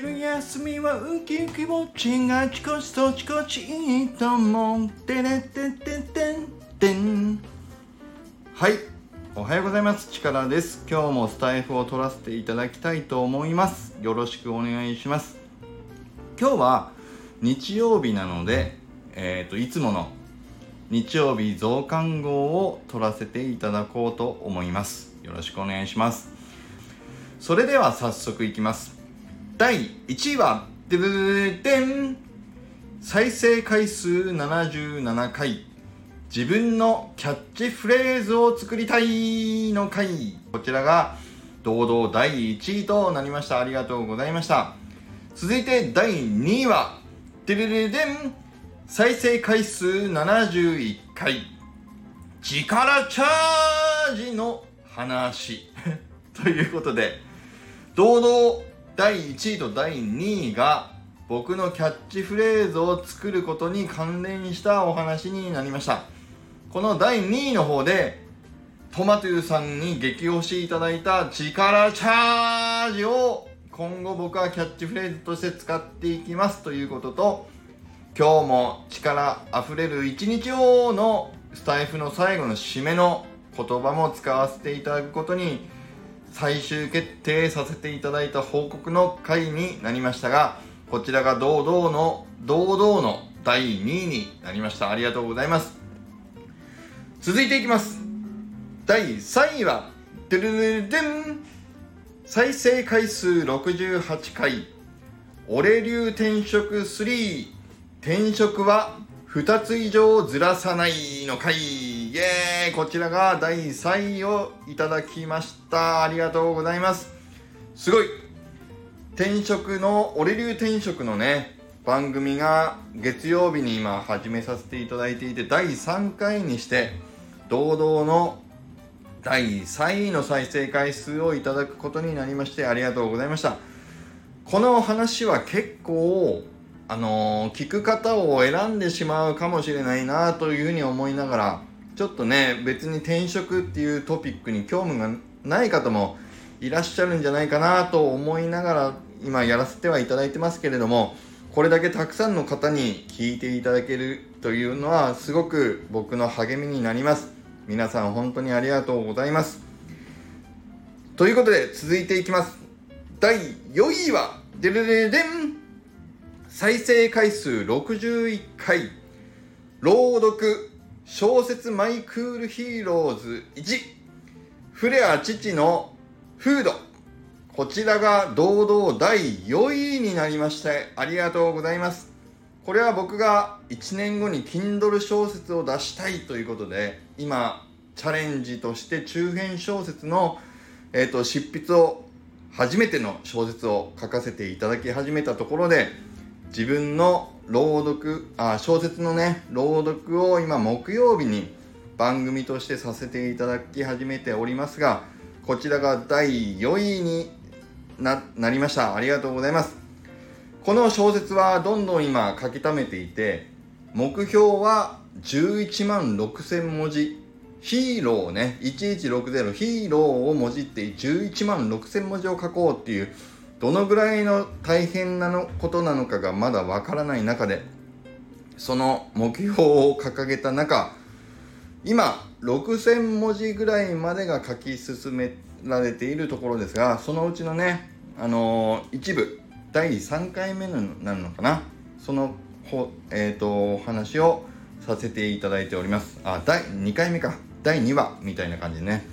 昼休みはウキウキウォッチンあちこちそちこちいいと思うてれてててんてん。はい。おはようございます。チカラです。今日もスタイフを取らせていただきたいと思います。よろしくお願いします。今日は日曜日なのでえっ、ー、といつもの日曜日増刊号を取らせていただこうと思います。よろしくお願いします。それでは早速いきます。第1位はでででん再生回数77回。自分のキャッチフレーズを作りたいの回。こちらが堂々第1位となりました。ありがとうございました。続いて第2位はでででで再生回数71回。力チャージの話。ということで堂々第1位と第2位が僕のキャッチフレーズを作ることに関連したお話になりました。この第2位の方でトマトゥーさんに激推しいただいた力チャージを今後僕はキャッチフレーズとして使っていきますということと今日も力あふれる一日をのスタイフの最後の締めの言葉も使わせていただくことに最終決定させていただいた報告の回になりましたがこちらが堂々の堂々の第2位になりました。ありがとうございます。続いていきます。第3位はドゥルルルデン。再生回数68回。俺流転職3転職は2つ以上ずらさないの回。イエーイ。こちらが第3位をいただきました。ありがとうございます。すごい。転職の俺流転職のね番組が月曜日に今始めさせていただいていて第3回にして堂々の第3位の再生回数をいただくことになりましてありがとうございました。この話は結構あのー、聞く方を選んでしまうかもしれないなというふうに思いながらちょっとね別に転職っていうトピックに興味がない方もいらっしゃるんじゃないかなと思いながら今やらせてはいただいてますけれどもこれだけたくさんの方に聞いていただけるというのはすごく僕の励みになります。皆さん本当にありがとうございます。ということで続いていきます。第4位はデレレデン。再生回数61回。朗読。小説 My Cool Heroes 1フレア父のフード。こちらが堂々第4位になりましてありがとうございます。これは僕が1年後に Kindle 小説を出したいということで今チャレンジとして中編小説の、えーと、執筆を初めての小説を書かせていただき始めたところで自分の朗読あ小説のね朗読を今木曜日に番組としてさせていただき始めておりますがこちらが第4位になりました。ありがとうございます。この小説はどんどん今書き溜めていて目標は11万6000文字。ヒーローね1160ヒーローをもじって11万6000文字を書こうっていうどのぐらいの大変なのことなのかがまだわからない中でその目標を掲げた中今6000文字ぐらいまでが書き進められているところですがそのうちのねあのー、一部第3回目になるのかな？そのほ、えーと、お話をさせていただいております。あ第2回目か。第2話みたいな感じでね。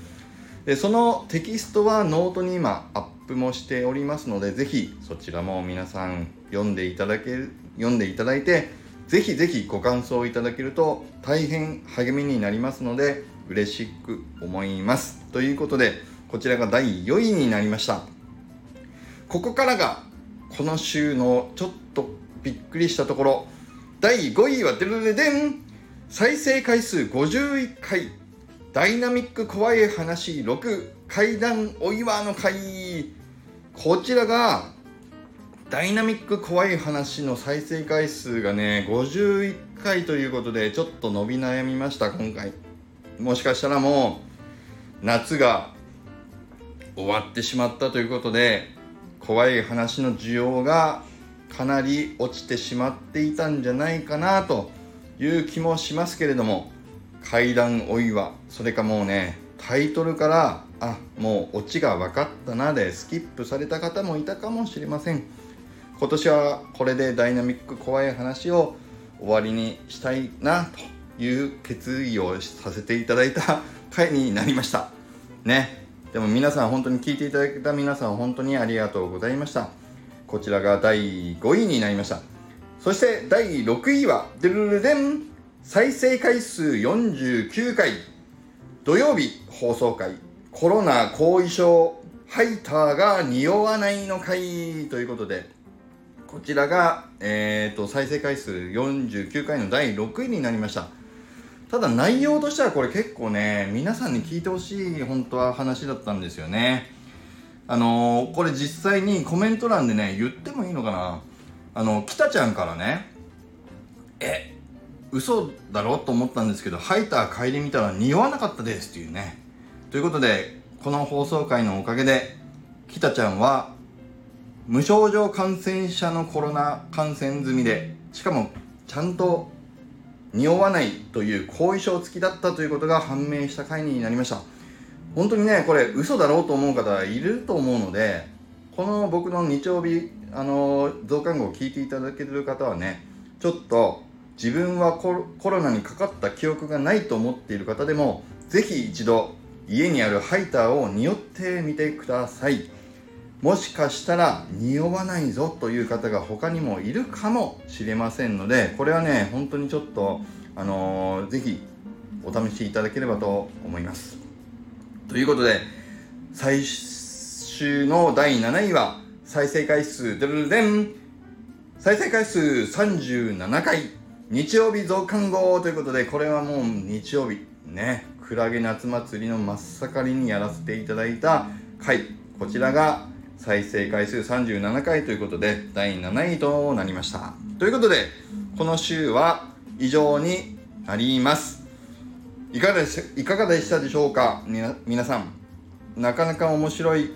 でそのテキストはノートに今アップもしておりますのでぜひそちらも皆さん読んでいただけ読んでいただいてぜひぜひご感想いただけると大変励みになりますので嬉しく思います。ということでこちらが第4位になりました。ここからがこの週のちょっとびっくりしたところ。第5位はデルデデン。再生回数51回。ダイナミック怖い話6階段お岩の会こちらがダイナミック怖い話の再生回数がね51回ということでちょっと伸び悩みました今回。もしかしたらもう夏が終わってしまったということで怖い話の需要がかなり落ちてしまっていたんじゃないかなという気もしますけれども階段追いはそれかもうねタイトルからあもうオチが分かったなでスキップされた方もいたかもしれません。今年はこれでダイナミック怖い話を終わりにしたいなという決意をさせていただいた回になりました。ね。でも皆さん本当に聞いていただけた皆さん本当にありがとうございました。こちらが第5位になりました。そして第6位はデルルデン。再生回数49回。土曜日放送回。コロナ後遺症ハイターが匂わないの回ということでこちらが、えーと、再生回数49回の第6位になりました。ただ内容としてはこれ結構ね皆さんに聞いてほしい本当は話だったんですよね。あのー、これ実際にコメント欄でね言ってもいいのかな。あの北ちゃんからねえ嘘だろ？と思ったんですけどハイター帰り見たら匂わなかったですっていうね。ということでこの放送回のおかげで北ちゃんは無症状感染者のコロナ感染済みでしかもちゃんと匂わないという後遺症付きだったということが判明した回になりました。本当にねこれ嘘だろうと思う方いると思うのでこの僕の日曜日あの増刊号を聞いていただける方はねちょっと自分はコロナにかかった記憶がないと思っている方でもぜひ一度家にあるハイターを匂ってみてください。もしかしたら匂わないぞという方が他にもいるかもしれませんのでこれはね本当にちょっとあのー、ぜひお試しいただければと思います。ということで最終の第7位は再生回数デルデン。再生回数37回。日曜日増刊号ということでこれはもう日曜日。ね。クラゲ夏祭りの真っ盛りにやらせていただいた回。こちらが再生回数37回ということで第7位となりました。ということでこの週は以上になります。いかがでいかがでしたでしょうか？皆さん。なかなか面白い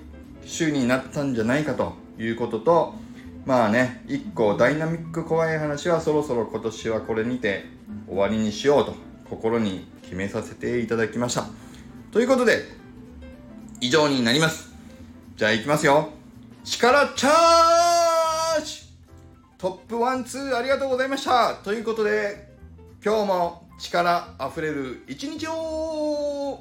週になったんじゃないかということとまあね1個ダイナミック怖い話はそろそろ今年はこれにて終わりにしようと。心に決めさせていただきました。ということで以上になります。じゃあいきますよ。力チャージ。トップワンツーありがとうございました。ということで今日も力あふれる一日を。